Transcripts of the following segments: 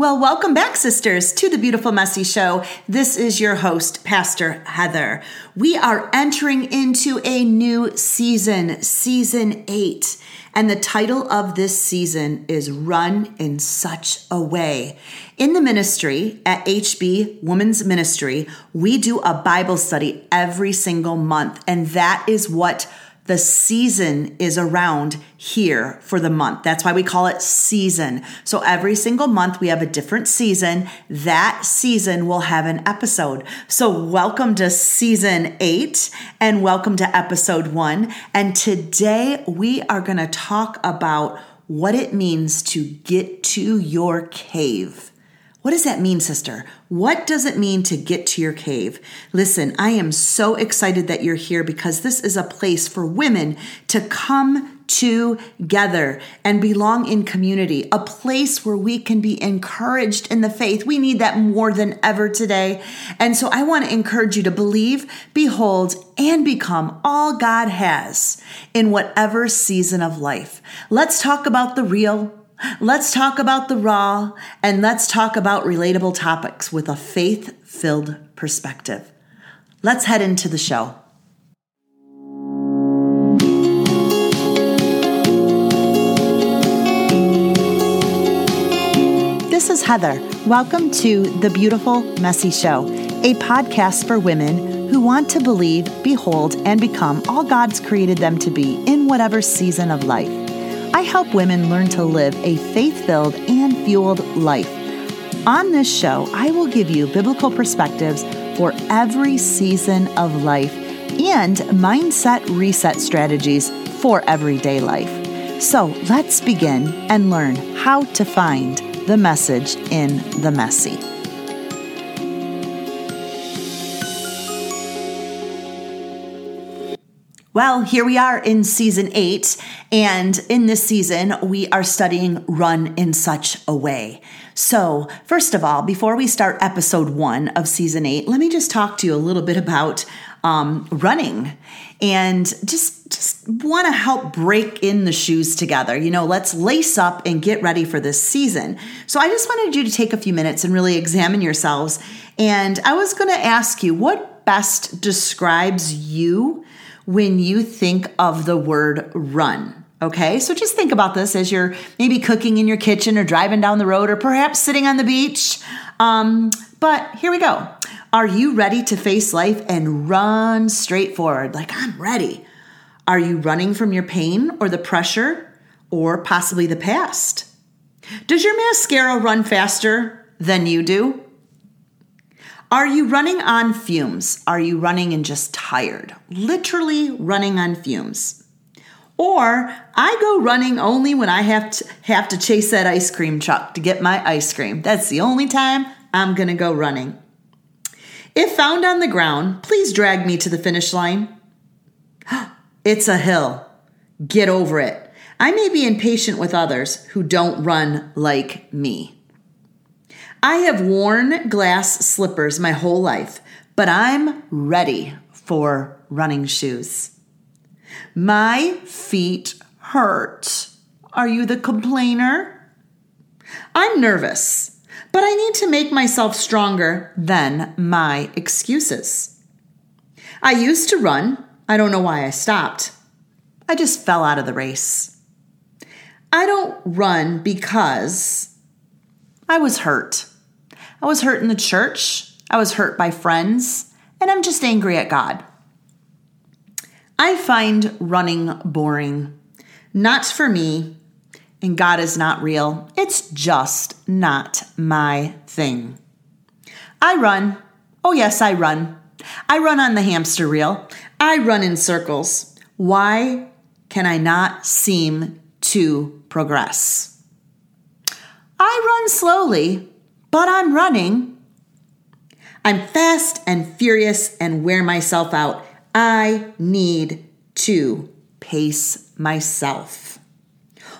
Well, welcome back, sisters, to the Beautiful Messy Show. This is your host, Pastor Heather. We are entering into a new season, season eight. And the title of this season is Run in Such a Way. In the ministry at HB Women's Ministry, we do a Bible study every single month. And that is what the season is around here for the month. That's why we call it season. So every single month we have a different season. That season will have an episode. So welcome to season eight and welcome to episode one. And today we are going to talk about what it means to get to your cave. What does that mean, sister? What does it mean to get to your cave? Listen, I am so excited that you're here because this is a place for women to come together and belong in community, a place where we can be encouraged in the faith. We need that more than ever today. And so I want to encourage you to believe, behold, and become all God has in whatever season of life. Let's talk about the real Let's talk about the raw and let's talk about relatable topics with a faith filled perspective. Let's head into the show. This is Heather. Welcome to The Beautiful Messy Show, a podcast for women who want to believe, behold, and become all God's created them to be in whatever season of life. I help women learn to live a faith filled and fueled life. On this show, I will give you biblical perspectives for every season of life and mindset reset strategies for everyday life. So let's begin and learn how to find the message in the messy. Well, here we are in season eight, and in this season, we are studying Run in Such a Way. So, first of all, before we start episode one of season eight, let me just talk to you a little bit about um, running and just, just want to help break in the shoes together. You know, let's lace up and get ready for this season. So, I just wanted you to take a few minutes and really examine yourselves. And I was going to ask you what best describes you when you think of the word run. Okay, so just think about this as you're maybe cooking in your kitchen or driving down the road or perhaps sitting on the beach. Um, but here we go. Are you ready to face life and run straight forward? Like, I'm ready. Are you running from your pain or the pressure or possibly the past? Does your mascara run faster than you do? Are you running on fumes? Are you running and just tired? Literally running on fumes. Or I go running only when I have to have to chase that ice cream truck to get my ice cream. That's the only time I'm going to go running. If found on the ground, please drag me to the finish line. It's a hill. Get over it. I may be impatient with others who don't run like me. I have worn glass slippers my whole life, but I'm ready for running shoes. My feet hurt. Are you the complainer? I'm nervous, but I need to make myself stronger than my excuses. I used to run. I don't know why I stopped. I just fell out of the race. I don't run because I was hurt. I was hurt in the church, I was hurt by friends, and I'm just angry at God. I find running boring. Not for me, and God is not real. It's just not my thing. I run. Oh, yes, I run. I run on the hamster wheel. I run in circles. Why can I not seem to progress? I run slowly, but I'm running. I'm fast and furious and wear myself out. I need to pace myself.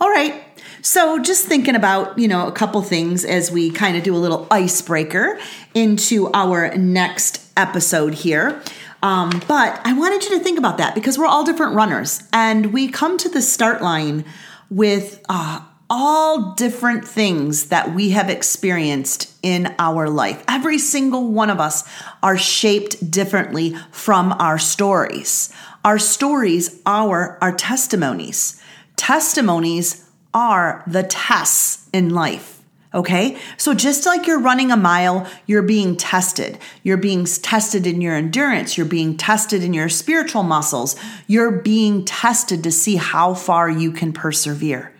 All right. So, just thinking about, you know, a couple things as we kind of do a little icebreaker into our next episode here. Um, but I wanted you to think about that because we're all different runners and we come to the start line with uh, all different things that we have experienced in our life. Every single one of us are shaped differently from our stories. Our stories are our testimonies. Testimonies are the tests in life. Okay. So just like you're running a mile, you're being tested. You're being tested in your endurance. You're being tested in your spiritual muscles. You're being tested to see how far you can persevere.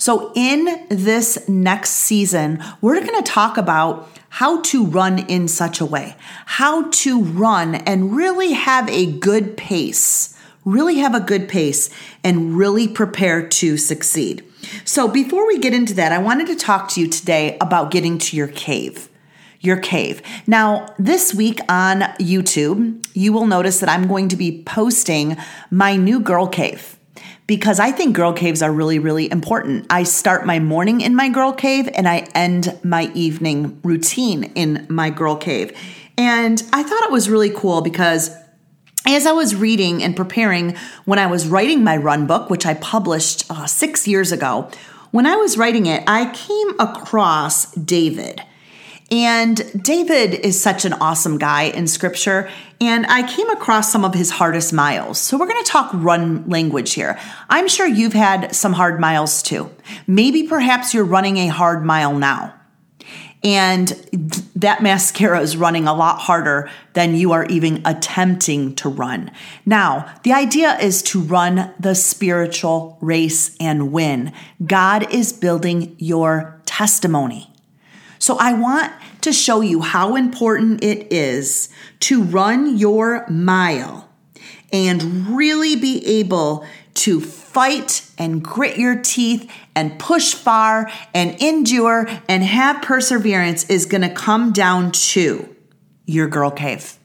So, in this next season, we're going to talk about how to run in such a way, how to run and really have a good pace, really have a good pace, and really prepare to succeed. So, before we get into that, I wanted to talk to you today about getting to your cave your cave. Now, this week on YouTube, you will notice that I'm going to be posting my new girl cave because I think girl caves are really, really important. I start my morning in my girl cave and I end my evening routine in my girl cave. And I thought it was really cool because as I was reading and preparing when I was writing my run book, which I published uh, six years ago, when I was writing it, I came across David. And David is such an awesome guy in scripture. And I came across some of his hardest miles. So we're going to talk run language here. I'm sure you've had some hard miles too. Maybe perhaps you're running a hard mile now. And that mascara is running a lot harder than you are even attempting to run. Now, the idea is to run the spiritual race and win. God is building your testimony. So I want to show you how important it is to run your mile and really be able to fight and grit your teeth and push far and endure and have perseverance is going to come down to your girl cave,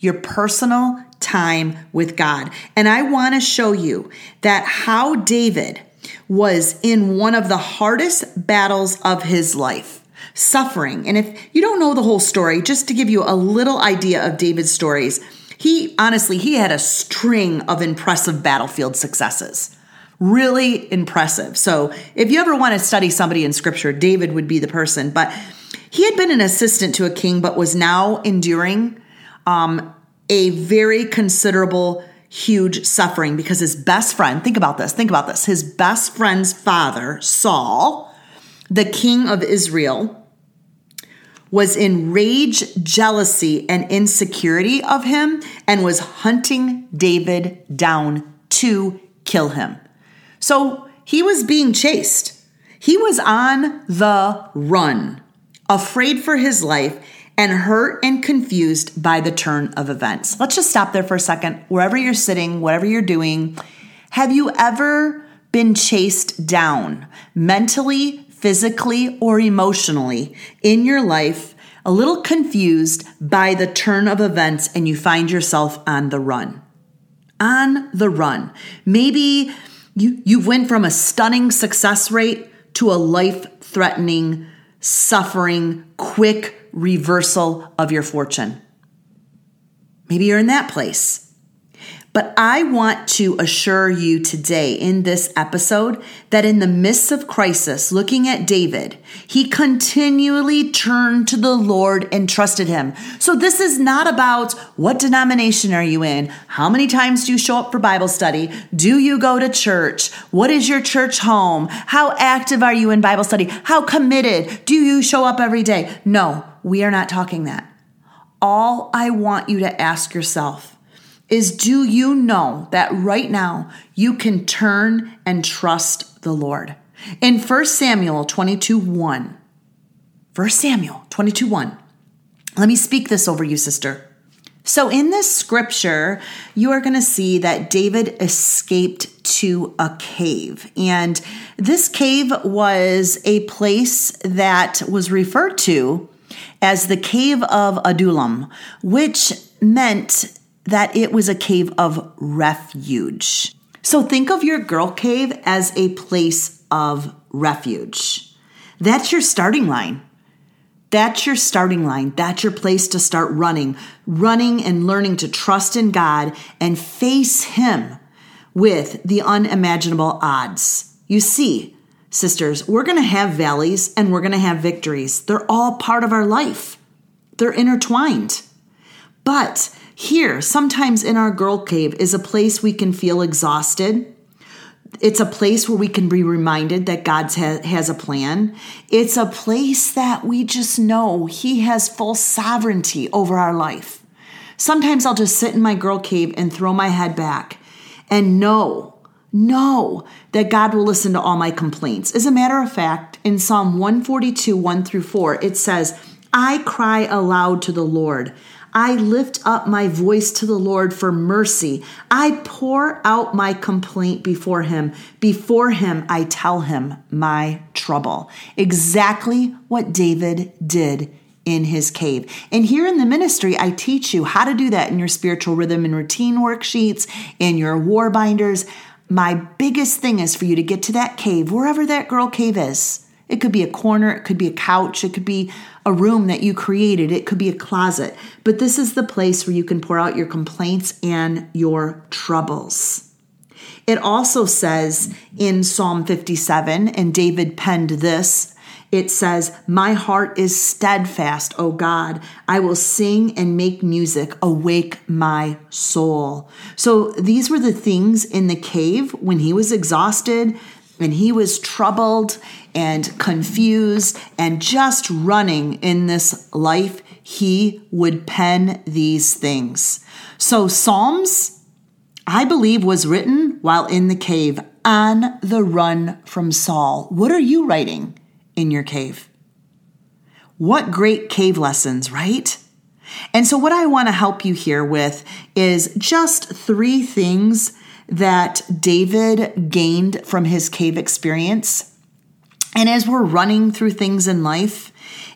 your personal time with God. And I want to show you that how David was in one of the hardest battles of his life suffering. And if you don't know the whole story, just to give you a little idea of David's stories, he honestly, he had a string of impressive battlefield successes. Really impressive. So, if you ever want to study somebody in scripture, David would be the person. But he had been an assistant to a king, but was now enduring um, a very considerable, huge suffering because his best friend, think about this, think about this, his best friend's father, Saul, the king of Israel, was in rage, jealousy, and insecurity of him and was hunting David down to kill him. So he was being chased. He was on the run, afraid for his life and hurt and confused by the turn of events. Let's just stop there for a second. Wherever you're sitting, whatever you're doing, have you ever been chased down mentally, physically or emotionally in your life a little confused by the turn of events and you find yourself on the run. On the run. Maybe you, you went from a stunning success rate to a life threatening, suffering, quick reversal of your fortune. Maybe you're in that place. But I want to assure you today in this episode that in the midst of crisis, looking at David, he continually turned to the Lord and trusted him. So this is not about what denomination are you in? How many times do you show up for Bible study? Do you go to church? What is your church home? How active are you in Bible study? How committed? Do you show up every day? No, we are not talking that. All I want you to ask yourself is do you know that right now you can turn and trust the Lord? In 1 Samuel 22 1, 1 Samuel 22 1, let me speak this over you, sister. So, in this scripture, you are going to see that David escaped to a cave. And this cave was a place that was referred to as the cave of Adullam, which meant that it was a cave of refuge. So think of your girl cave as a place of refuge. That's your starting line. That's your starting line. That's your place to start running, running and learning to trust in God and face Him with the unimaginable odds. You see, sisters, we're going to have valleys and we're going to have victories. They're all part of our life, they're intertwined. But here, sometimes in our girl cave, is a place we can feel exhausted. It's a place where we can be reminded that God has a plan. It's a place that we just know He has full sovereignty over our life. Sometimes I'll just sit in my girl cave and throw my head back and know Know that God will listen to all my complaints. As a matter of fact, in Psalm 142, 1 through 4, it says, I cry aloud to the Lord. I lift up my voice to the Lord for mercy. I pour out my complaint before him. Before him, I tell him my trouble. Exactly what David did in his cave. And here in the ministry, I teach you how to do that in your spiritual rhythm and routine worksheets, in your war binders. My biggest thing is for you to get to that cave, wherever that girl cave is. It could be a corner, it could be a couch, it could be a room that you created, it could be a closet. But this is the place where you can pour out your complaints and your troubles. It also says in Psalm 57, and David penned this it says, My heart is steadfast, O God. I will sing and make music. Awake my soul. So these were the things in the cave when he was exhausted and he was troubled and confused and just running in this life. He would pen these things. So, Psalms, I believe, was written while in the cave on the run from Saul. What are you writing? in your cave. What great cave lessons, right? And so, what I want to help you here with is just three things that David gained from his cave experience. And as we're running through things in life,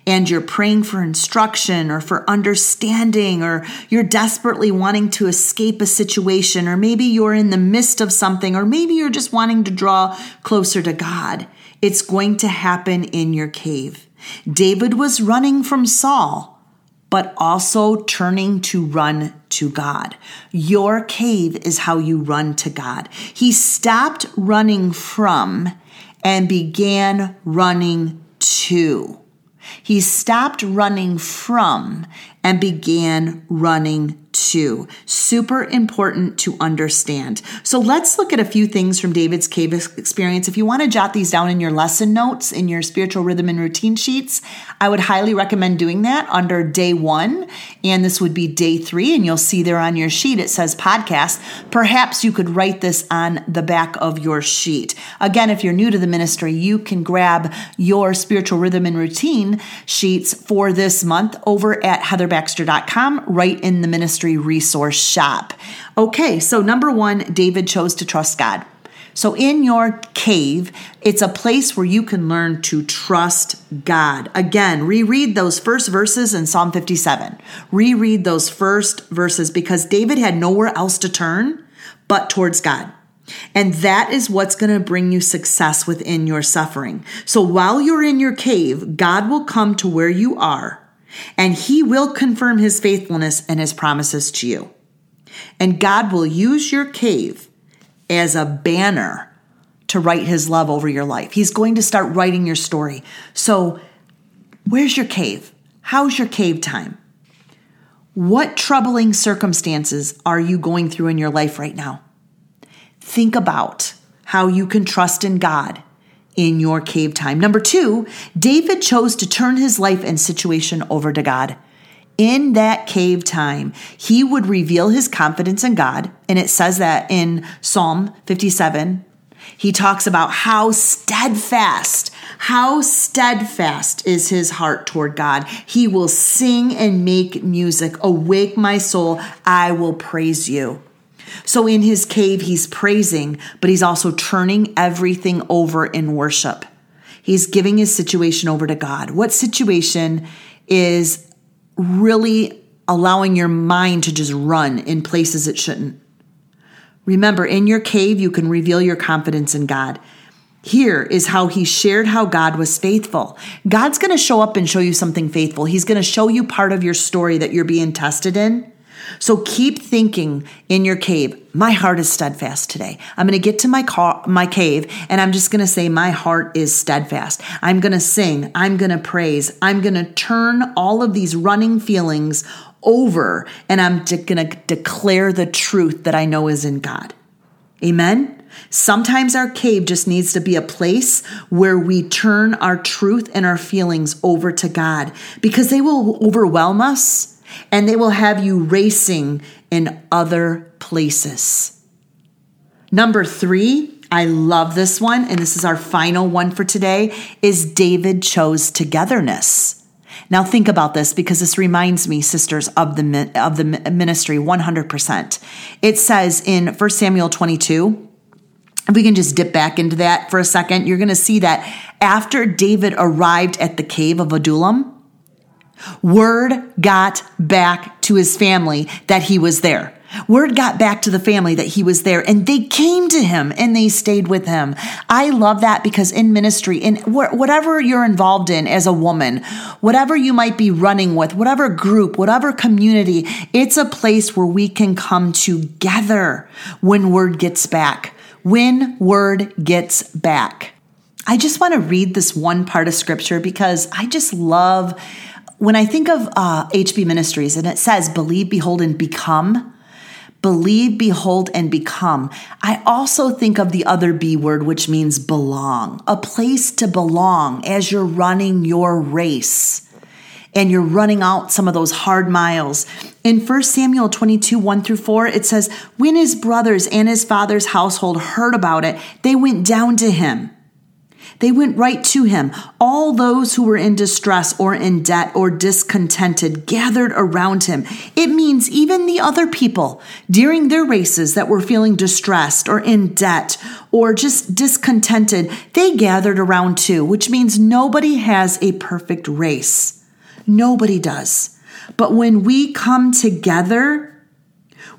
and you're praying for instruction or for understanding, or you're desperately wanting to escape a situation, or maybe you're in the midst of something, or maybe you're just wanting to draw closer to God. It's going to happen in your cave. David was running from Saul, but also turning to run to God. Your cave is how you run to God. He stopped running from and began running to. He stopped running from and began running too. Super important to understand. So let's look at a few things from David's cave experience. If you want to jot these down in your lesson notes, in your spiritual rhythm and routine sheets, I would highly recommend doing that under day one. And this would be day three. And you'll see there on your sheet, it says podcast. Perhaps you could write this on the back of your sheet. Again, if you're new to the ministry, you can grab your spiritual rhythm and routine sheets for this month over at heatherbaxter.com, right in the ministry resource shop. Okay, so number one, David chose to trust God. So, in your cave, it's a place where you can learn to trust God. Again, reread those first verses in Psalm 57. Reread those first verses because David had nowhere else to turn but towards God. And that is what's going to bring you success within your suffering. So, while you're in your cave, God will come to where you are and he will confirm his faithfulness and his promises to you. And God will use your cave as a banner to write his love over your life. He's going to start writing your story. So, where's your cave? How's your cave time? What troubling circumstances are you going through in your life right now? Think about how you can trust in God in your cave time. Number two, David chose to turn his life and situation over to God. In that cave time, he would reveal his confidence in God. And it says that in Psalm 57. He talks about how steadfast, how steadfast is his heart toward God. He will sing and make music. Awake, my soul, I will praise you. So in his cave, he's praising, but he's also turning everything over in worship. He's giving his situation over to God. What situation is really allowing your mind to just run in places it shouldn't? Remember, in your cave, you can reveal your confidence in God. Here is how he shared how God was faithful. God's going to show up and show you something faithful. He's going to show you part of your story that you're being tested in So keep thinking in your cave, my heart is steadfast today. I'm going to get to my car, my cave and I'm just going to say my heart is steadfast. I'm going to sing, I'm going to praise. I'm going to turn all of these running feelings over and I'm de- going to declare the truth that I know is in God. Amen. Sometimes our cave just needs to be a place where we turn our truth and our feelings over to God because they will overwhelm us and they will have you racing in other places. Number three, I love this one, and this is our final one for today, is David chose togetherness. Now think about this because this reminds me, sisters, of the of the ministry 100%. It says in 1 Samuel 22, if we can just dip back into that for a second, you're going to see that after David arrived at the cave of Adullam, word got back to his family that he was there. Word got back to the family that he was there and they came to him and they stayed with him. I love that because in ministry, in whatever you're involved in as a woman, whatever you might be running with, whatever group, whatever community, it's a place where we can come together when word gets back when word gets back. I just want to read this one part of scripture because I just love when I think of uh, HB Ministries and it says, believe, behold, and become. Believe, behold, and become. I also think of the other B word, which means belong, a place to belong as you're running your race and you're running out some of those hard miles. In 1 Samuel 22, 1 through 4, it says, When his brothers and his father's household heard about it, they went down to him. They went right to him. All those who were in distress or in debt or discontented gathered around him. It means even the other people during their races that were feeling distressed or in debt or just discontented, they gathered around too, which means nobody has a perfect race. Nobody does. But when we come together,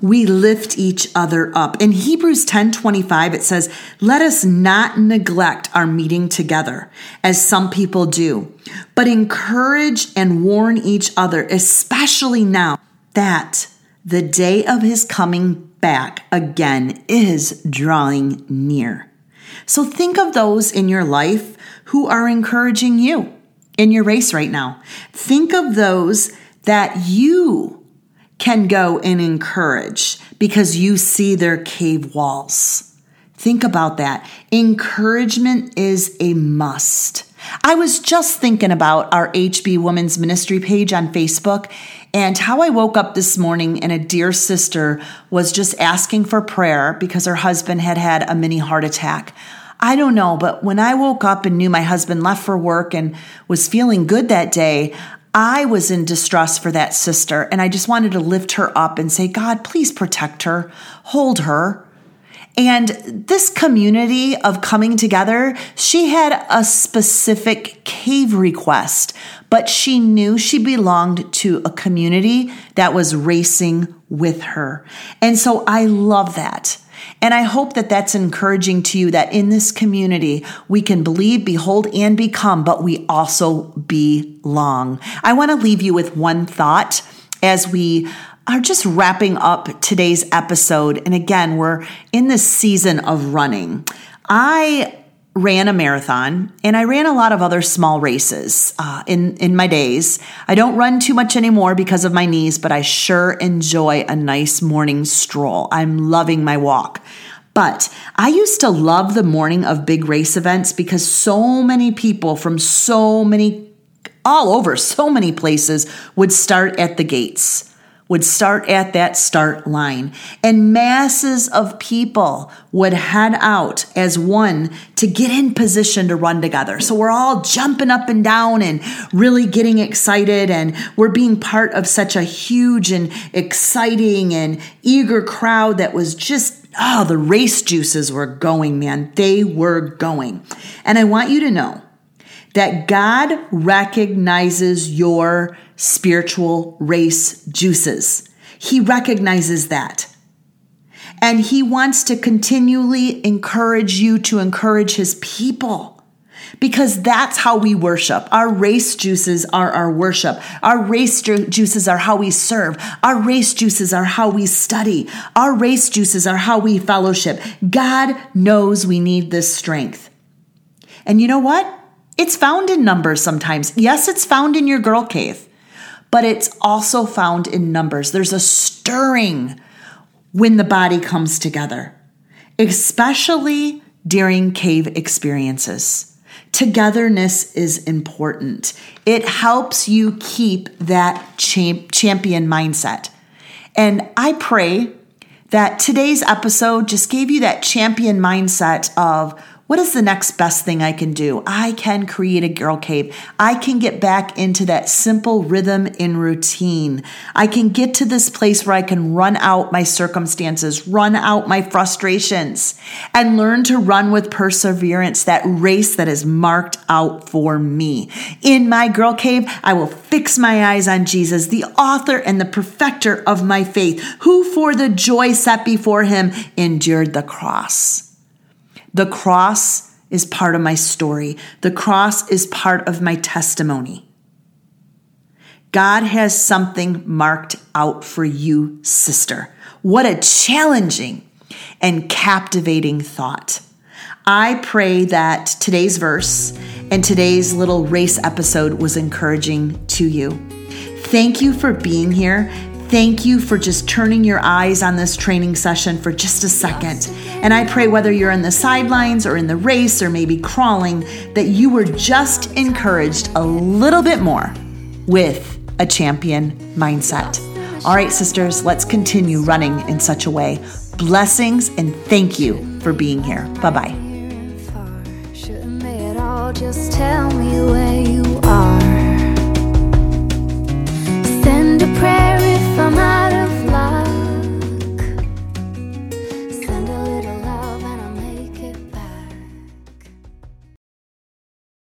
we lift each other up. In Hebrews 10 25, it says, Let us not neglect our meeting together, as some people do, but encourage and warn each other, especially now that the day of his coming back again is drawing near. So think of those in your life who are encouraging you in your race right now. Think of those that you can go and encourage because you see their cave walls. Think about that. Encouragement is a must. I was just thinking about our HB Women's Ministry page on Facebook and how I woke up this morning and a dear sister was just asking for prayer because her husband had had a mini heart attack. I don't know, but when I woke up and knew my husband left for work and was feeling good that day, I was in distress for that sister. And I just wanted to lift her up and say, God, please protect her, hold her. And this community of coming together, she had a specific cave request, but she knew she belonged to a community that was racing with her. And so I love that. And I hope that that's encouraging to you that in this community, we can believe, behold, and become, but we also belong. I want to leave you with one thought as we are just wrapping up today's episode. And again, we're in this season of running. I ran a marathon and I ran a lot of other small races uh, in in my days. I don't run too much anymore because of my knees, but I sure enjoy a nice morning stroll. I'm loving my walk. But I used to love the morning of big race events because so many people from so many all over so many places would start at the gates would start at that start line, and masses of people would head out as one to get in position to run together. So we're all jumping up and down and really getting excited, and we're being part of such a huge and exciting and eager crowd that was just Oh, the race juices were going, man. They were going. And I want you to know that God recognizes your spiritual race juices. He recognizes that. And He wants to continually encourage you to encourage His people because that's how we worship. Our race juices are our worship. Our race ju- juices are how we serve. Our race juices are how we study. Our race juices are how we fellowship. God knows we need this strength. And you know what? It's found in numbers sometimes. Yes, it's found in your girl cave, but it's also found in numbers. There's a stirring when the body comes together, especially during cave experiences. Togetherness is important. It helps you keep that champion mindset. And I pray that today's episode just gave you that champion mindset of what is the next best thing I can do? I can create a girl cave. I can get back into that simple rhythm and routine. I can get to this place where I can run out my circumstances, run out my frustrations, and learn to run with perseverance that race that is marked out for me. In my girl cave, I will fix my eyes on Jesus, the author and the perfecter of my faith, who for the joy set before him endured the cross. The cross is part of my story. The cross is part of my testimony. God has something marked out for you, sister. What a challenging and captivating thought. I pray that today's verse and today's little race episode was encouraging to you. Thank you for being here. Thank you for just turning your eyes on this training session for just a second. And I pray whether you're in the sidelines or in the race or maybe crawling, that you were just encouraged a little bit more with a champion mindset. All right, sisters, let's continue running in such a way. Blessings and thank you for being here. Bye bye. if I'm out of